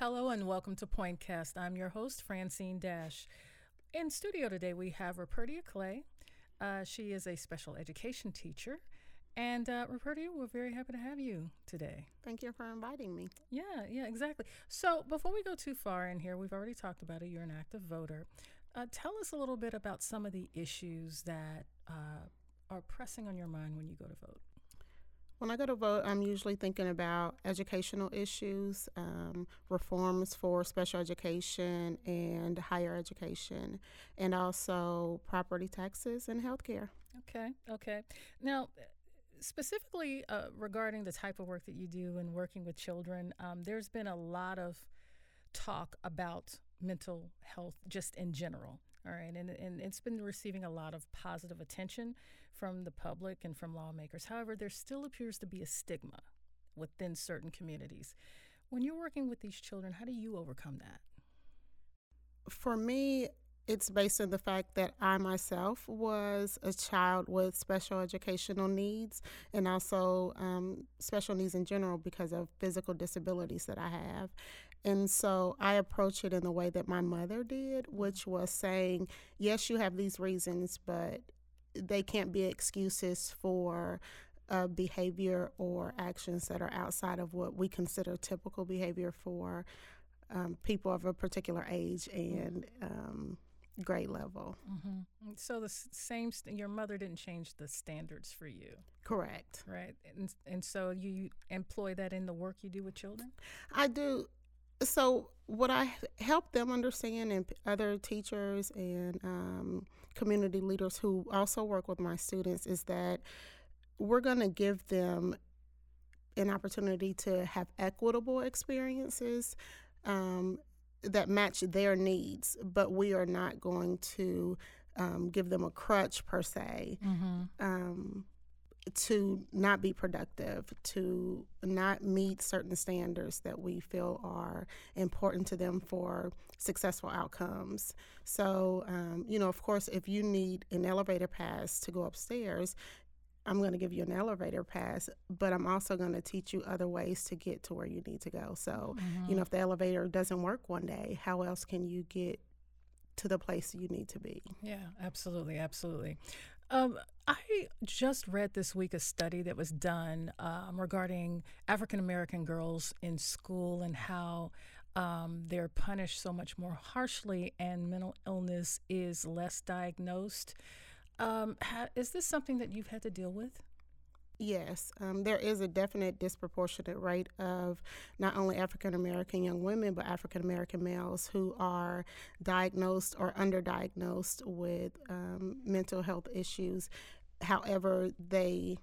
Hello and welcome to Pointcast. I'm your host, Francine Dash. In studio today, we have Rupertia Clay. Uh, she is a special education teacher. And uh, Rupertia, we're very happy to have you today. Thank you for inviting me. Yeah, yeah, exactly. So before we go too far in here, we've already talked about it. You're an active voter. Uh, tell us a little bit about some of the issues that uh, are pressing on your mind when you go to vote. When I go to vote, I'm usually thinking about educational issues, um, reforms for special education and higher education, and also property taxes and healthcare. Okay, okay. Now, specifically uh, regarding the type of work that you do and working with children, um, there's been a lot of talk about mental health just in general. All right, and, and it's been receiving a lot of positive attention from the public and from lawmakers. However, there still appears to be a stigma within certain communities. When you're working with these children, how do you overcome that? For me, it's based on the fact that I myself was a child with special educational needs and also um, special needs in general because of physical disabilities that I have. And so I approach it in the way that my mother did, which was saying, yes, you have these reasons, but they can't be excuses for uh, behavior or actions that are outside of what we consider typical behavior for um, people of a particular age and um, grade level. Mm-hmm. So the same, st- your mother didn't change the standards for you. Correct. Right. And, and so you employ that in the work you do with children? I do. So what I help them understand and other teachers and um, community leaders who also work with my students is that we're going to give them an opportunity to have equitable experiences um, that match their needs, but we are not going to um, give them a crutch per se. Mm-hmm. Um, to not be productive, to not meet certain standards that we feel are important to them for successful outcomes. So, um, you know, of course, if you need an elevator pass to go upstairs, I'm going to give you an elevator pass, but I'm also going to teach you other ways to get to where you need to go. So, mm-hmm. you know, if the elevator doesn't work one day, how else can you get to the place you need to be? Yeah, absolutely, absolutely. Um, I just read this week a study that was done um, regarding African American girls in school and how um, they're punished so much more harshly, and mental illness is less diagnosed. Um, this something that you've had to deal with? Yes, um, there is a definite disproportionate rate of not only African American young women, but African American males who are diagnosed or underdiagnosed with um, mental health issues. However, they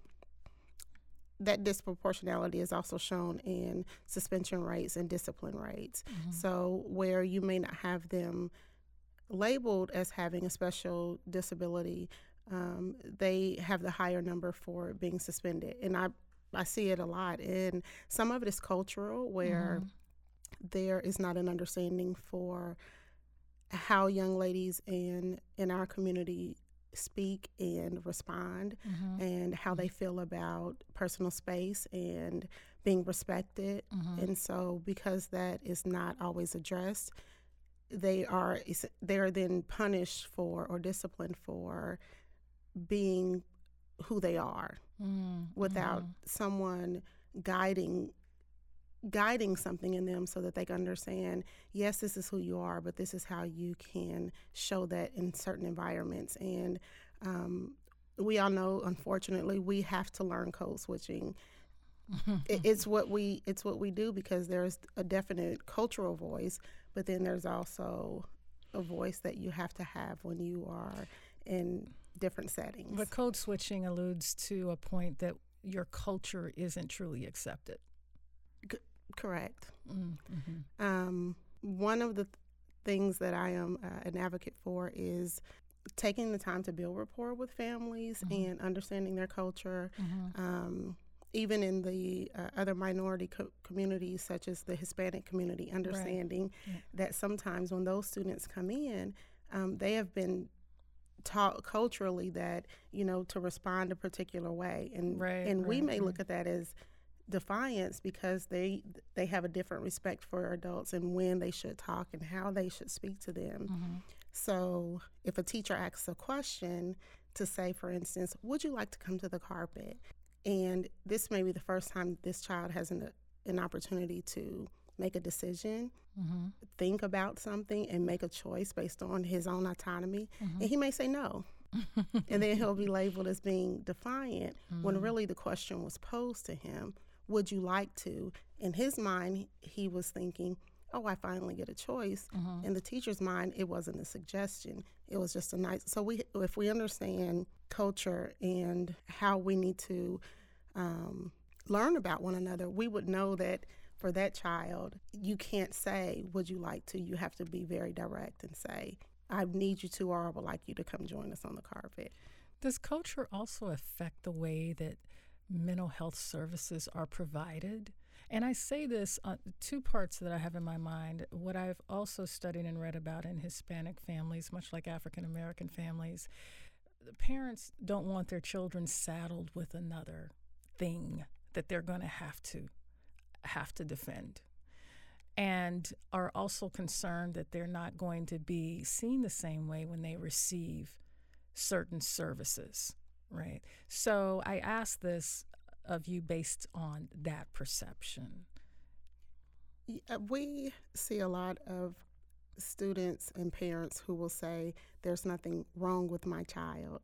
that disproportionality is also shown in suspension rates and discipline rates. Mm-hmm. So, where you may not have them labeled as having a special disability, um, they have the higher number for being suspended. And I, I see it a lot. And some of it is cultural, where mm-hmm. there is not an understanding for how young ladies in in our community speak and respond mm-hmm. and how they feel about personal space and being respected mm-hmm. and so because that is not always addressed they are they are then punished for or disciplined for being who they are mm-hmm. without someone guiding guiding something in them so that they can understand yes this is who you are but this is how you can show that in certain environments. And um, we all know unfortunately we have to learn code switching. It's what we it's what we do because there's a definite cultural voice but then there's also a voice that you have to have when you are in different settings. But code switching alludes to a point that your culture isn't truly accepted. C- correct. Mm-hmm. Um, one of the th- things that I am uh, an advocate for is taking the time to build rapport with families mm-hmm. and understanding their culture. Mm-hmm. Um, even in the uh, other minority co- communities, such as the Hispanic community, understanding right. yeah. that sometimes when those students come in, um, they have been taught culturally that you know to respond a particular way, and right, and right, we may look at that as defiance because they they have a different respect for adults and when they should talk and how they should speak to them. Mm-hmm. So if a teacher asks a question to say, for instance, would you like to come to the carpet? And this may be the first time this child has an, an opportunity to make a decision, mm-hmm. think about something, and make a choice based on his own autonomy. Mm-hmm. And he may say no. and then he'll be labeled as being defiant mm-hmm. when really the question was posed to him Would you like to? In his mind, he was thinking, Oh, I finally get a choice. Mm-hmm. In the teacher's mind, it wasn't a suggestion. It was just a nice. So we, if we understand culture and how we need to um, learn about one another, we would know that for that child, you can't say, Would you like to? You have to be very direct and say, I need you to, or I would like you to come join us on the carpet. Does culture also affect the way that mental health services are provided? And I say this on two parts that I have in my mind. What I've also studied and read about in Hispanic families, much like African American families, the parents don't want their children saddled with another thing that they're going to have to have to defend and are also concerned that they're not going to be seen the same way when they receive certain services, right? So I ask this of you based on that perception. Yeah, uh, we see a lot of students and parents who will say, There's nothing wrong with my child.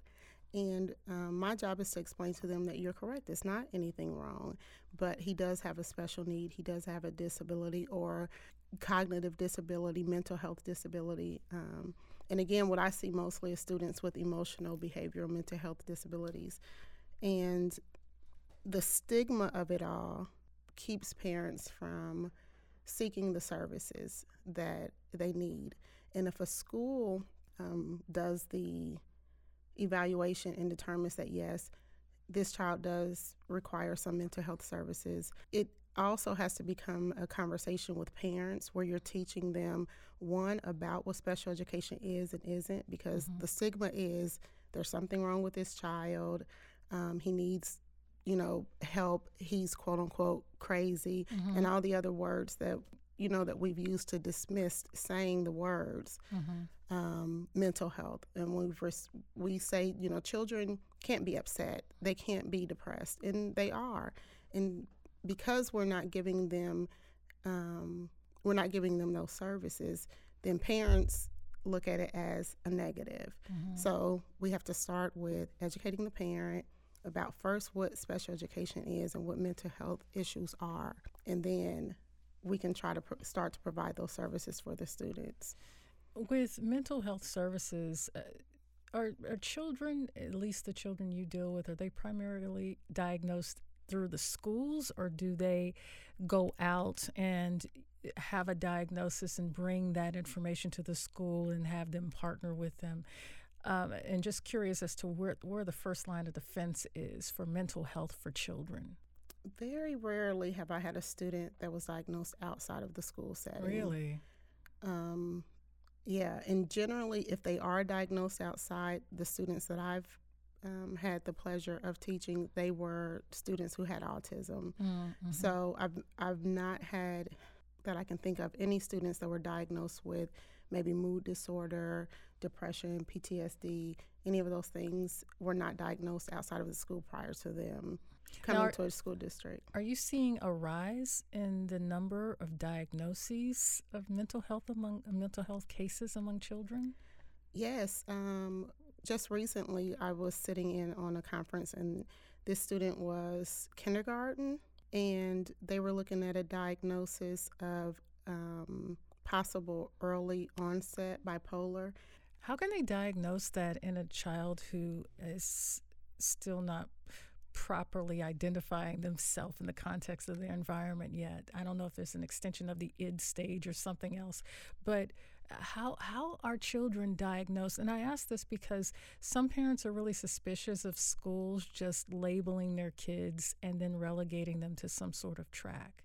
And um, my job is to explain to them that you're correct. It's not anything wrong, but he does have a special need. He does have a disability or cognitive disability, mental health disability. Um, and again, what I see mostly is students with emotional, behavioral, mental health disabilities. And the stigma of it all keeps parents from seeking the services that they need. And if a school um, does the evaluation and determines that yes, this child does require some mental health services, it also has to become a conversation with parents where you're teaching them one about what special education is and isn't because mm-hmm. the stigma is there's something wrong with this child um, he needs you know help he's quote unquote crazy mm-hmm. and all the other words that you know that we've used to dismiss saying the words mm-hmm. um, mental health. And we we say you know children can't be upset. They can't be depressed. And they are. And because we're not giving them um, we're not giving them those services then parents look at it as a negative. Mm-hmm. so we have to start with educating the parent about first what special education is and what mental health issues are. And then we can try to pr- start to provide those services for the students. With mental health services, uh, are, are children, at least the children you deal with, are they primarily diagnosed through the schools or do they go out and have a diagnosis and bring that information to the school and have them partner with them? Um, and just curious as to where, where the first line of defense is for mental health for children very rarely have I had a student that was diagnosed outside of the school setting. Really? Um, yeah, and generally, if they are diagnosed outside, the students that I've um, had the pleasure of teaching, they were students who had autism. Mm-hmm. So I've I've not had that I can think of any students that were diagnosed with maybe mood disorder, depression, PTSD, any of those things were not diagnosed outside of the school prior to them coming are, to a school district. Are you seeing a rise in the number of diagnoses of mental health among mental health cases among children? Yes. Um, just recently, I was sitting in on a conference, and this student was kindergarten, and they were looking at a diagnosis of um, possible early onset bipolar. How can they diagnose that in a child who is still not properly identifying themselves in the context of their environment yet. I don't know if there's an extension of the id stage or something else, but how how are children diagnosed? And I ask this because some parents are really suspicious of schools just labeling their kids and then relegating them to some sort of track.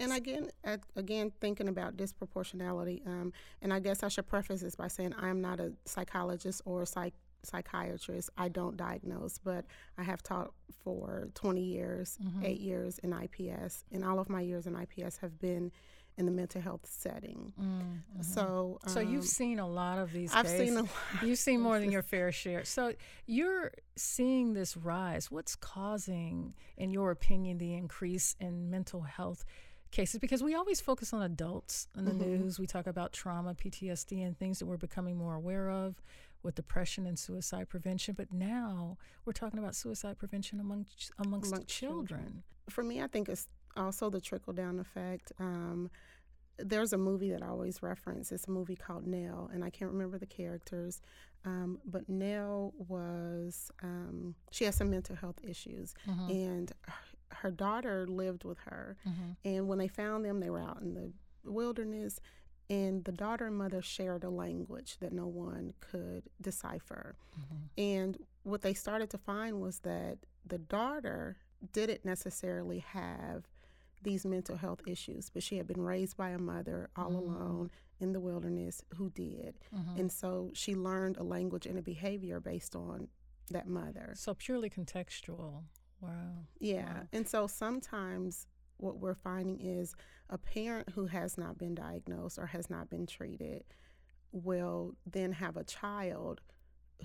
And again, again, thinking about disproportionality, um, and I guess I should preface this by saying I'm not a psychologist or a psych psychiatrist. I don't diagnose, but I have taught for 20 years, mm-hmm. eight years in IPS, and all of my years in IPS have been in the mental health setting. Mm-hmm. So, um, so you've um, seen a lot of these. I've cases. seen a lot. You've seen more than your fair share. So you're seeing this rise. What's causing, in your opinion, the increase in mental health? cases because we always focus on adults in the mm-hmm. news. We talk about trauma, PTSD, and things that we're becoming more aware of with depression and suicide prevention. But now we're talking about suicide prevention among amongst, amongst children. children. For me, I think it's also the trickle down effect. Um, there's a movie that I always reference. It's a movie called Nell, and I can't remember the characters. Um, but Nell was, um, she has some mental health issues, mm-hmm. and her daughter lived with her. Mm-hmm. And when they found them, they were out in the wilderness. And the daughter and mother shared a language that no one could decipher. Mm-hmm. And what they started to find was that the daughter didn't necessarily have these mental health issues, but she had been raised by a mother all mm-hmm. alone in the wilderness who did. Mm-hmm. And so she learned a language and a behavior based on that mother. So purely contextual. Wow. Yeah. Wow. And so sometimes what we're finding is a parent who has not been diagnosed or has not been treated will then have a child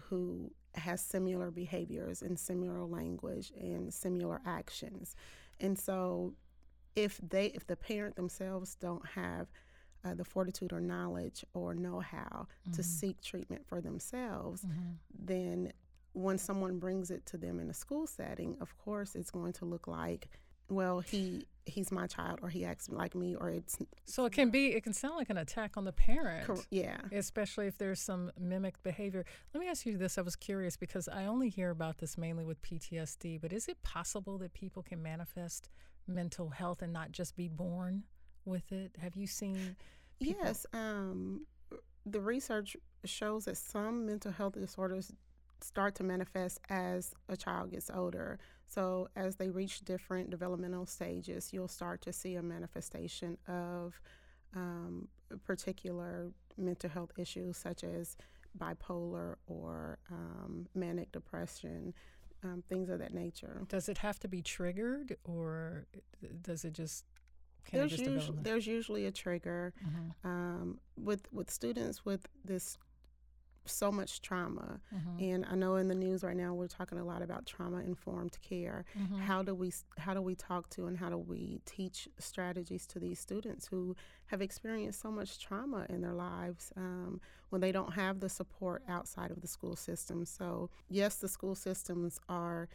who has similar behaviors and similar language and similar actions. And so if they if the parent themselves don't have uh, the fortitude or knowledge or know-how mm-hmm. to seek treatment for themselves, mm-hmm. then when someone brings it to them in a school setting, of course, it's going to look like, well, he he's my child, or he acts like me, or it's. So it can be, it can sound like an attack on the parent. Cor- yeah. Especially if there's some mimicked behavior. Let me ask you this. I was curious because I only hear about this mainly with PTSD, but is it possible that people can manifest mental health and not just be born with it? Have you seen? People? Yes. Um, the research shows that some mental health disorders start to manifest as a child gets older. So, as they reach different developmental stages, you'll start to see a manifestation of um, particular mental health issues such as bipolar or um, manic depression, um, things of that nature. Does it have to be triggered or does it just there's, usually, there's usually a trigger mm-hmm. um, with with students with this so much trauma. Mm-hmm. And I know in the news right now we're talking a lot about trauma informed care. Mm-hmm. How do we how do we talk to and how do we teach strategies to these students who have experienced so much trauma in their lives um, when they don't have the support outside of the school system? So yes, the school systems are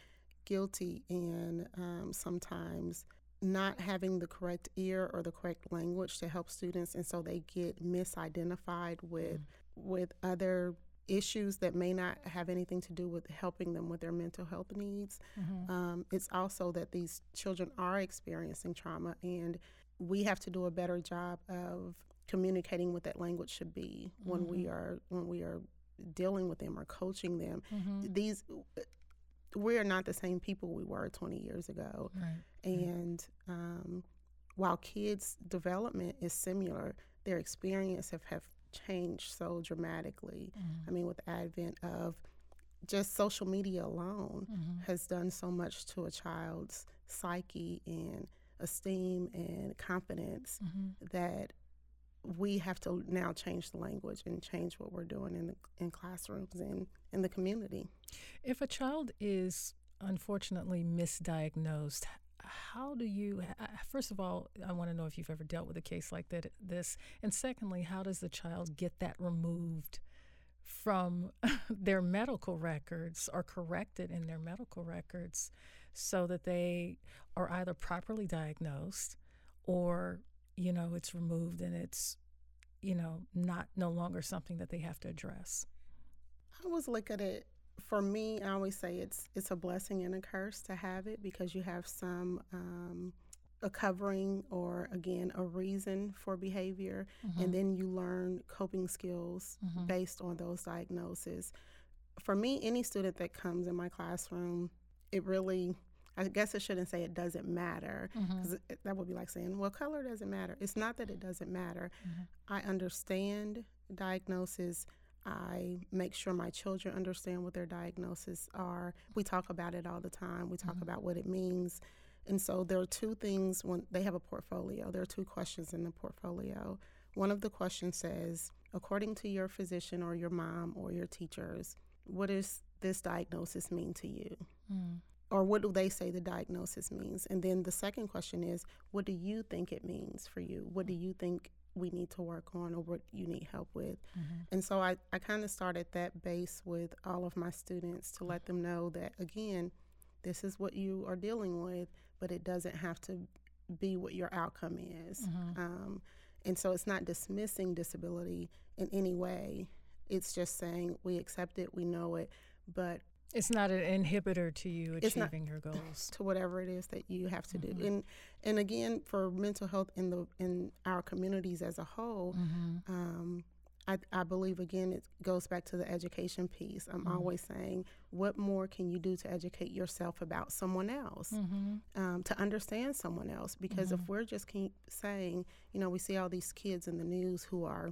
guilty in um, sometimes not having the correct ear or the correct language to help students and so they get misidentified with mm with other issues that may not have anything to do with helping them with their mental health needs. Mm-hmm. Um, it's also that these children are experiencing trauma, and we have to do a better job of communicating what that language should be mm-hmm. when we mm-hmm. are when we are dealing with them or coaching them. Mm-hmm. These we are not the same people we were 20 years ago, right. and um, while kids' development is similar, their experience have, have changed so dramatically. Mm-hmm. I mean, with the advent of just social media alone mm-hmm. has done so much to a child's psyche and esteem and confidence mm-hmm. that we have to now change the language and change what we're doing in the in classrooms and in the community. If a child is unfortunately misdiagnosed, how do you uh, first of all i want to know if you've ever dealt with a case like that this and secondly how does the child get that removed from their medical records or corrected in their medical records so that they are either properly diagnosed or you know it's removed and it's you know not no longer something that they have to address? I always look at it for me, I always say it's it's a blessing and a curse to have it because you have some um, a covering or again a reason for behavior, mm-hmm. and then you learn coping skills mm-hmm. based on those diagnoses. For me, any student that comes in my classroom, it really I guess I shouldn't say it doesn't matter because mm-hmm. that would be like saying, well, color doesn't matter. It's not that it doesn't matter. Mm-hmm. I understand diagnosis I make sure my children understand what their diagnoses are. We talk about it all the time. We talk mm-hmm. about what it means. And so there are two things when they have a portfolio. There are two questions in the portfolio. One of the questions says, according to your physician or your mom or your teachers, what does this diagnosis mean to you? Mm. Or what do they say the diagnosis means? And then the second question is, what do you think it means for you? What do you think we need to work on or what you need help with? Mm-hmm. And so I, I kind of started that base with all of my students to let them know that, again, this is what you are dealing with, but it doesn't have to be what your outcome is. Mm-hmm. Um, and so it's not dismissing disability in any way. It's just saying we accept it, we know it, but it's not an inhibitor to you achieving your goals. To whatever it is that you have to mm-hmm. do. And and again for mental health in the in our communities as a whole, mm-hmm. um, I, I, believe again it goes back to the education piece. I'm mm-hmm. always saying, what more can you do to educate yourself about someone else, mm-hmm. um, to understand someone else? Because if mm-hmm. we're just keep saying, you know, we see all these kids in the news who are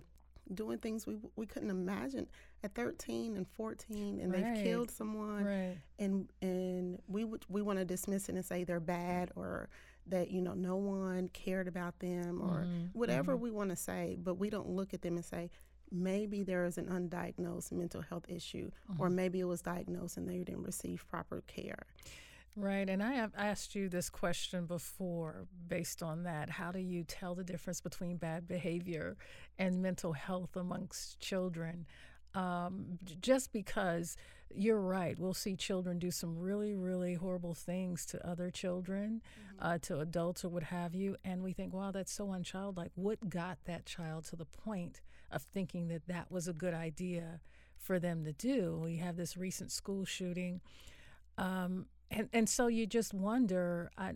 doing things we we couldn't imagine at 13 and 14 and right. they've killed someone right. and and we would we want to dismiss it and say they're bad or that you know no one cared about them or mm-hmm. whatever mm-hmm. we want to say but we don't look at them and say maybe there is an undiagnosed mental health issue mm-hmm. or maybe it was diagnosed and they didn't receive proper care Right. And I have asked you this question before based on that. How do you tell the difference between bad behavior and mental health amongst children? Um, just because you're right, we'll see children do some really, really horrible things to other children, mm-hmm. uh, to adults or what have you. And we think, wow, that's so unchildlike. What got that child to the point of thinking that that was a good idea for them to do? We have this recent school shooting. Um, and and so you just wonder uh,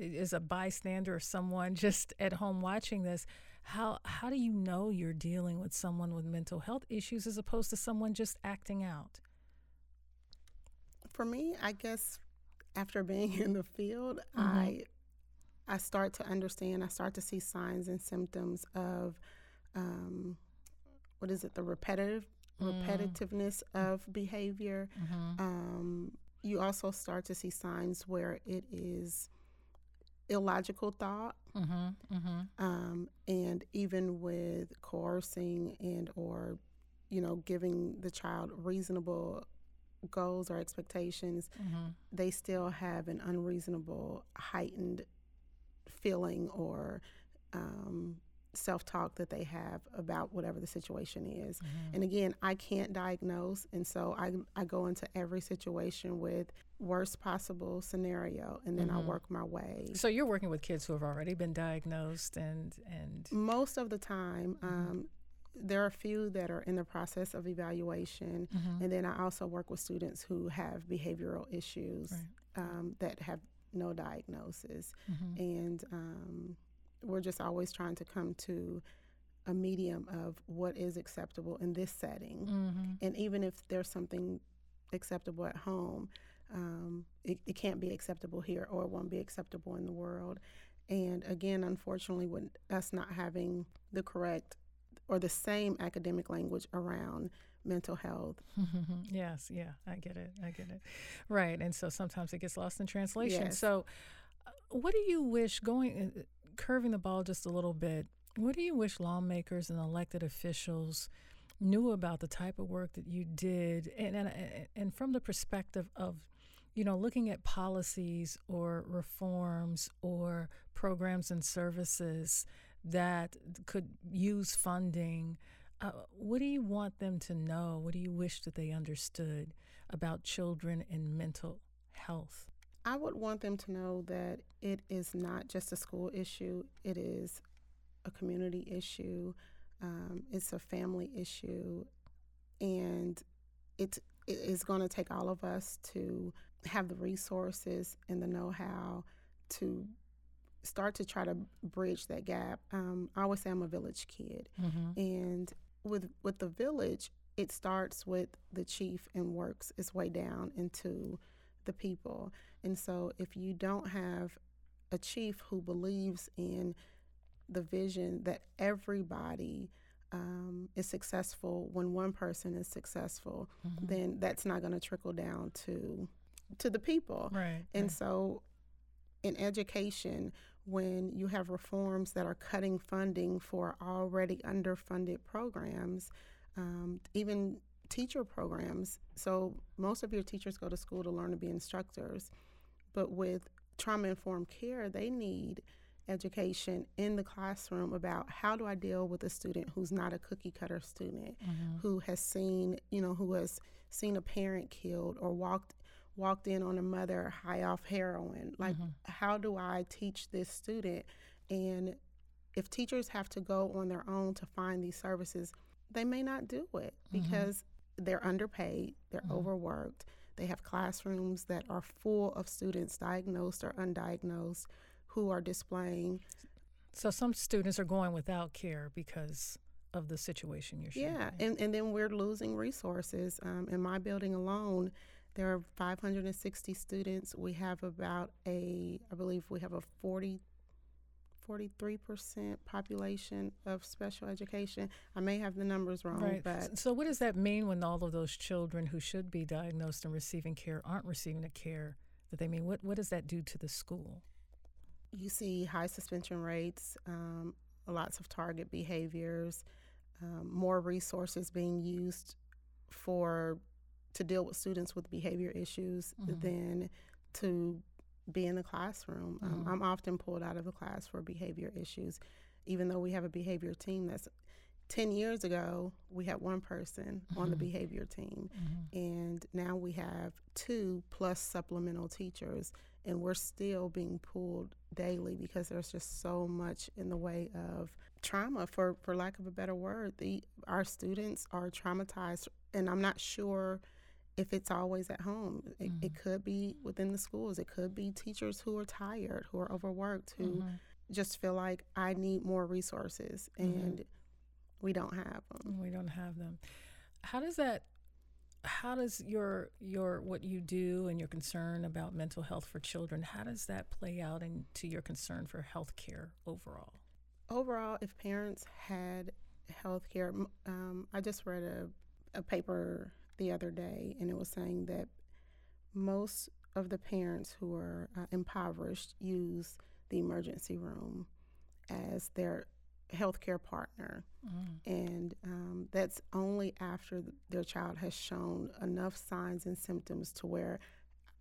as a bystander or someone just at home watching this how how do you know you're dealing with someone with mental health issues as opposed to someone just acting out for me i guess after being in the field mm-hmm. i i start to understand i start to see signs and symptoms of um, what is it the repetitive mm. repetitiveness of behavior mm-hmm. um, you also start to see signs where it is illogical thought mm-hmm, mm-hmm. Um, and even with coercing and or you know giving the child reasonable goals or expectations mm-hmm. they still have an unreasonable heightened feeling or um, self talk that they have about whatever the situation is. Mm-hmm. And again, I can't diagnose. And so I, I go into every situation with worst possible scenario and then mm-hmm. I work my way. So you're working with kids who have already been diagnosed and. and Most of the time, mm-hmm. um, there are a few that are in the process of evaluation. Mm-hmm. And then I also work with students who have behavioral issues right. um, that have no diagnosis. Mm-hmm. And um, we're just always trying to come to a medium of what is acceptable in this setting. Mm-hmm. And even if there's something acceptable at home, um, it, it, can't be acceptable here or it won't be acceptable in the world. And again, unfortunately, with us not having the correct or the same academic language around mental health. yes, yeah, I get it. I get it. Right. And so sometimes it gets lost in translation. Yes. So, uh, what do you wish going uh, curving the ball just a little bit, what do you wish lawmakers and elected officials knew about the type of work that you did, and and, and from the perspective of you know, looking at policies or reforms or programs and services that could use funding, uh, what do you want them to know? What do you wish that they understood about children and mental health? I would want them to know that it is not just a school issue, it is a community issue, um, it's a family issue, and it, it is going to take all of us to have the resources and the know how to start to try to bridge that gap. Um, I always say I'm a village kid, mm-hmm. and with with the village, it starts with the chief and works its way down into the people. And so if you don't have a chief who believes in the vision that everybody um, is successful, when one person is successful, Mhm. then that's not going to trickle down to to the people. right. And right. so, in education, when you have reforms that are cutting funding for already underfunded programs, um, even teacher programs. So, most of your teachers go to school to learn to be instructors, but with trauma informed care, they need education in the classroom about how do I deal with a student who's not a cookie cutter student, Mhm. who has seen, you know, who has seen a parent killed or walked walked in on a mother high off heroin. Like, Mhm. how do I teach this student? And if teachers have to go on their own to find these services, they may not do it Mhm. because they're underpaid, they're Mhm. overworked, they have classrooms that are full of students diagnosed or undiagnosed who are displaying So some students are going without care because of the situation you're sharing. Yeah, and, and then we're losing resources. Um, in my building alone, there are 560 students. We have about a, I believe we have a 40, 43% population of special education. I may have the numbers wrong, Right. but So, what does that mean when all of those children who should be diagnosed and receiving care aren't receiving the care that they mean? What What does that do to the school? you see high suspension rates, um, lots of target behaviors, um, more resources being used for to deal with students with behavior issues Mhm. than to be in the classroom. Um, Mhm. I'm often pulled out of the class for behavior issues, even though we have a behavior team that's 10 years ago, we had one person on the Mhm. behavior team Mm-hmm. and now we have two plus supplemental teachers and we're still being pulled daily because there's just so much in the way of trauma for for lack of a better word the our students are traumatized and i'm not sure if it's always at home it, it Mhm. could be within the schools it could be teachers who are tired who are overworked who Mhm. just feel like i need more resources Mhm. and we don't have them We don't have them. How does that? How does your your what you do and your concern about mental health for children? How does that play out into your concern for health care overall? overall, if parents had health care, um, I just read a, a paper the other day, and it was saying that most of the parents who are uh, impoverished use the emergency room as their healthcare partner. Mm. And um, that's only after their child has shown enough signs and symptoms to where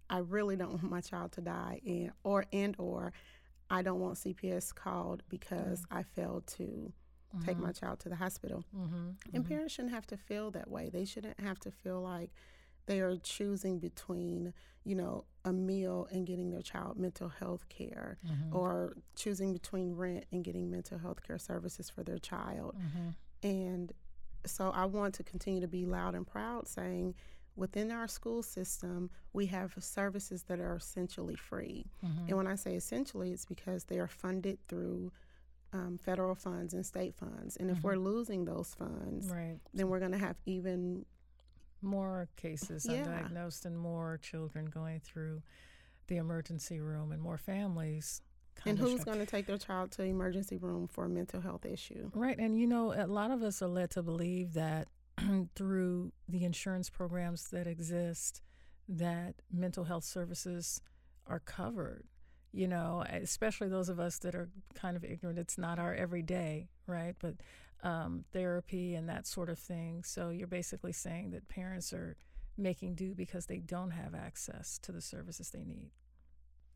I really don't want my child to die, and or and or I don't want CPS called because I failed to take my child to the hospital. Mm-hmm. And parents shouldn't have to feel that way. They shouldn't have to feel like they are choosing between, you know, a meal and getting their child mental health care Mm-hmm. or choosing between rent and getting mental health care services for their child. Mm-hmm. And so I want to continue to be loud and proud saying within our school system, we have services that are essentially free. Mm-hmm. And when I say essentially, it's because they are funded through um, federal funds and state funds. And if Mhm. we're losing those funds, Right. then we're going to have even more cases Yeah. undiagnosed and more children going through the emergency room and more families. and who's going to take their child to the emergency room for a mental health issue? Right. And you know, a lot of us are led to believe that through the insurance programs that exist, that mental health services are covered. You know, especially those of us that are kind of ignorant. It's not our everyday, right? But um, therapy and that sort of thing. So you're basically saying that parents are making do because they don't have access to the services they need.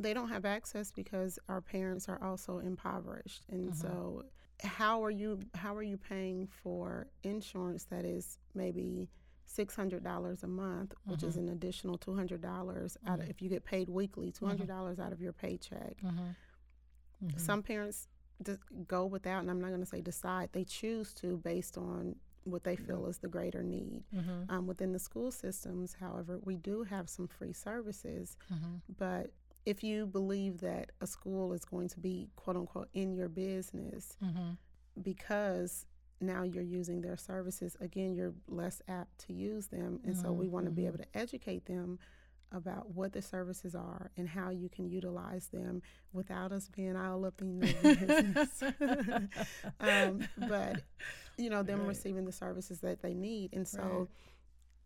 They don't have access because our parents are also impoverished. And Mhm. so how are you how are you paying for insurance that is maybe six hundred dollars a month, which is an additional two hundred dollars out of, if you get paid weekly, two hundred dollars out of your paycheck. Mm-hmm. Some parents go without, and I'm not going to say decide, they choose to based on what they feel is the greater need. Mm-hmm. Um, within the school systems, however, we do have some free services, Mm-hmm. but if you believe that a school is going to be quote unquote in your business Mm-hmm. because now you're using their services, again, you're less apt to use them. And so we want to be Mhm. able to educate them about what the services are and how you can utilize them without us being all up in your business. um, but you know them Right. receiving the services that they need and so Right.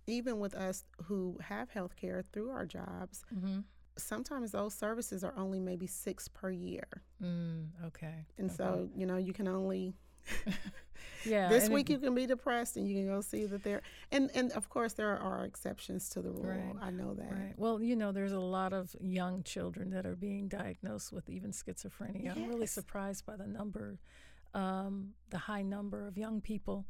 even with us who have health care through our jobs Mm-hmm. sometimes those services are only maybe six per year Mm, okay. and okay. so you know you can only yeah, this and it- week you can be depressed and you can go see that there and and of course there are exceptions to the rule Right. i know that Right. Well, you know, there's a lot of young children that are being diagnosed with even schizophrenia. I'm really surprised by the number, um, the high number of young people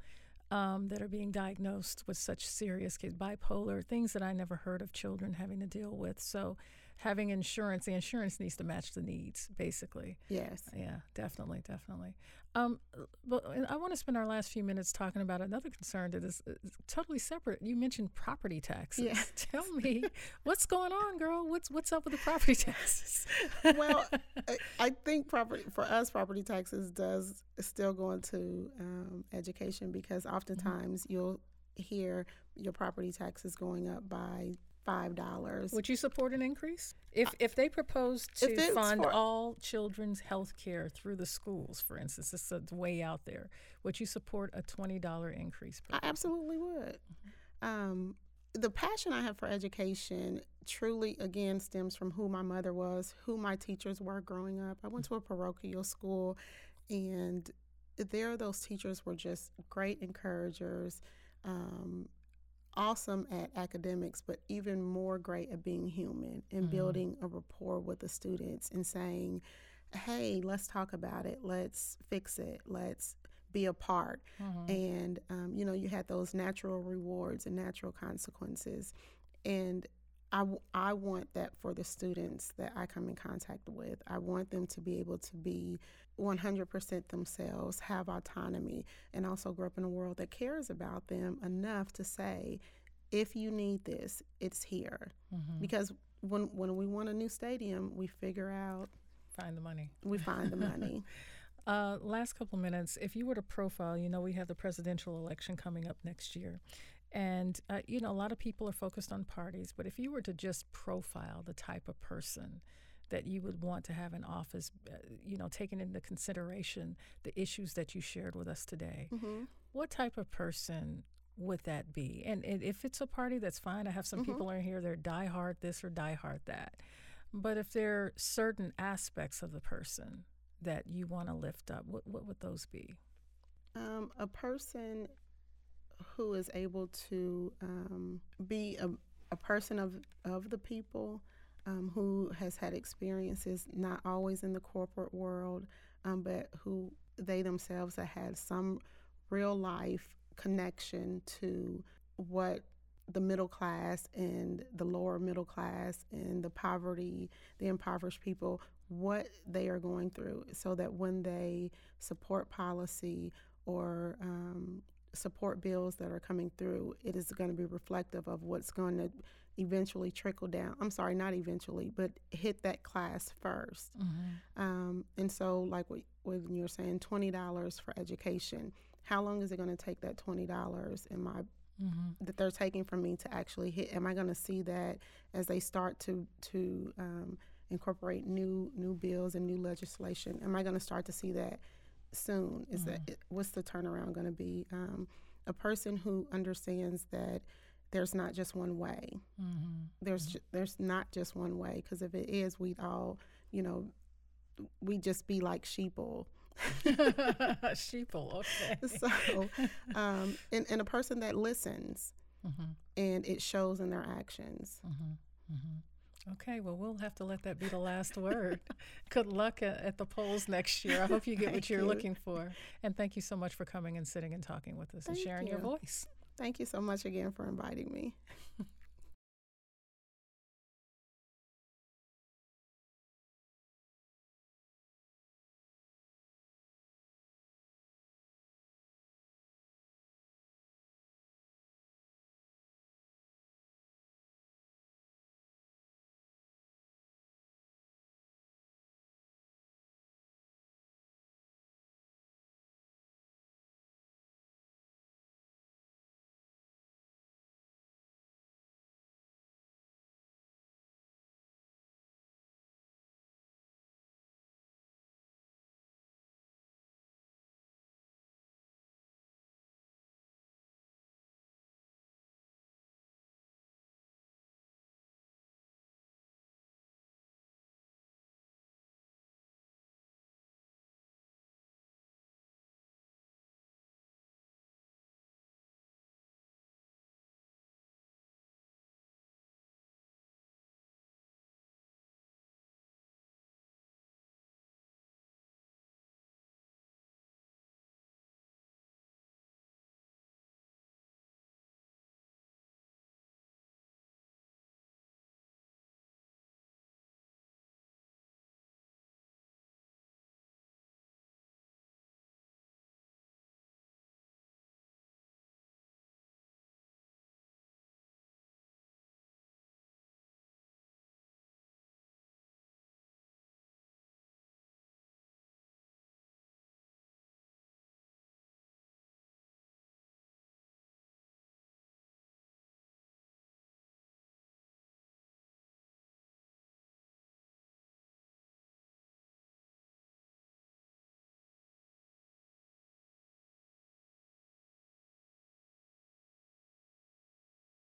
um, that are being diagnosed with such serious bipolar, things that I never heard of children having to deal with. So, having insurance, the insurance needs to match the needs, basically. yes Yeah, definitely, definitely. Um, but I want to spend our last few minutes talking about another concern that is totally separate. You mentioned property taxes. Yeah. Tell me what's going on, girl. What's what's up with the property taxes? well I, I think property for us property taxes does still go into um, education because oftentimes you'll hear your property taxes going up by five dollars would you support an increase if if they propose to fund all children's health care through the schools, for instance, this is way out there. Would you support a twenty dollar increase? I absolutely would. Um, the passion I have for education truly, again, stems from who my mother was, who my teachers were growing up. I went to a parochial school, and there, those teachers were just great encouragers, um, awesome at academics, but even more great at being human and Mhm. building a rapport with the students and saying, hey, let's talk about it, let's fix it, let's be a part Mhm. and um, you know you had those natural rewards and natural consequences and I, w- I want that for the students that I come in contact with. I want them to be able to be 100% themselves, have autonomy, and also grow up in a world that cares about them enough to say, if you need this, it's here. Mhm. Because when, when we want a new stadium, we figure out, Find the money. we find the money. Uh, last couple minutes, if you were to profile, you know, we have the presidential election coming up next year. And, uh, you know, a lot of people are focused on parties, but if you were to just profile the type of person that you would want to have in office, uh, you know, taking into consideration the issues that you shared with us today, hmm what type of person would that be? And, and if it's a party, that's fine. I have some Mhm. people in here, they're diehard this or diehard that. But if there are certain aspects of the person that you want to lift up, what, what would those be? Um, a person who is able to um, be a, a person of, of the people, um, who has had experiences not always in the corporate world, um, but who they themselves have had some real life connection to what the middle class and the lower middle class and the poverty, the impoverished people, what they are going through, so that when they support policy or um, support bills that are coming through, it is going to be reflective of what's going to eventually trickle down. I'm sorry, not eventually, but hit that class 1st Um, and so, like what, when you're saying $20 for education, how long is it going to take that $20 in my Mm-hmm. that they're taking from me to actually hit am i going to see that as they start to to um, incorporate new new bills and new legislation? Am i going to start to see that soon? Is that what's the turnaround going to be? Um, a person who understands that there's not just one way Mm-hmm. there's ju- there's not just one way because if it is we'd all you know we'd just be like sheeple Sheeple, okay. so um, and, and a person that listens mm-hmm. and it shows in their actions Mm-hmm. Mm-hmm. Okay, well, we'll have to let that be the last word. Good luck at, at the polls next year. I hope you get what you're you. looking for. And thank you so much for coming and sitting and talking with us and Thank sharing your voice. Thank you so much again for inviting me.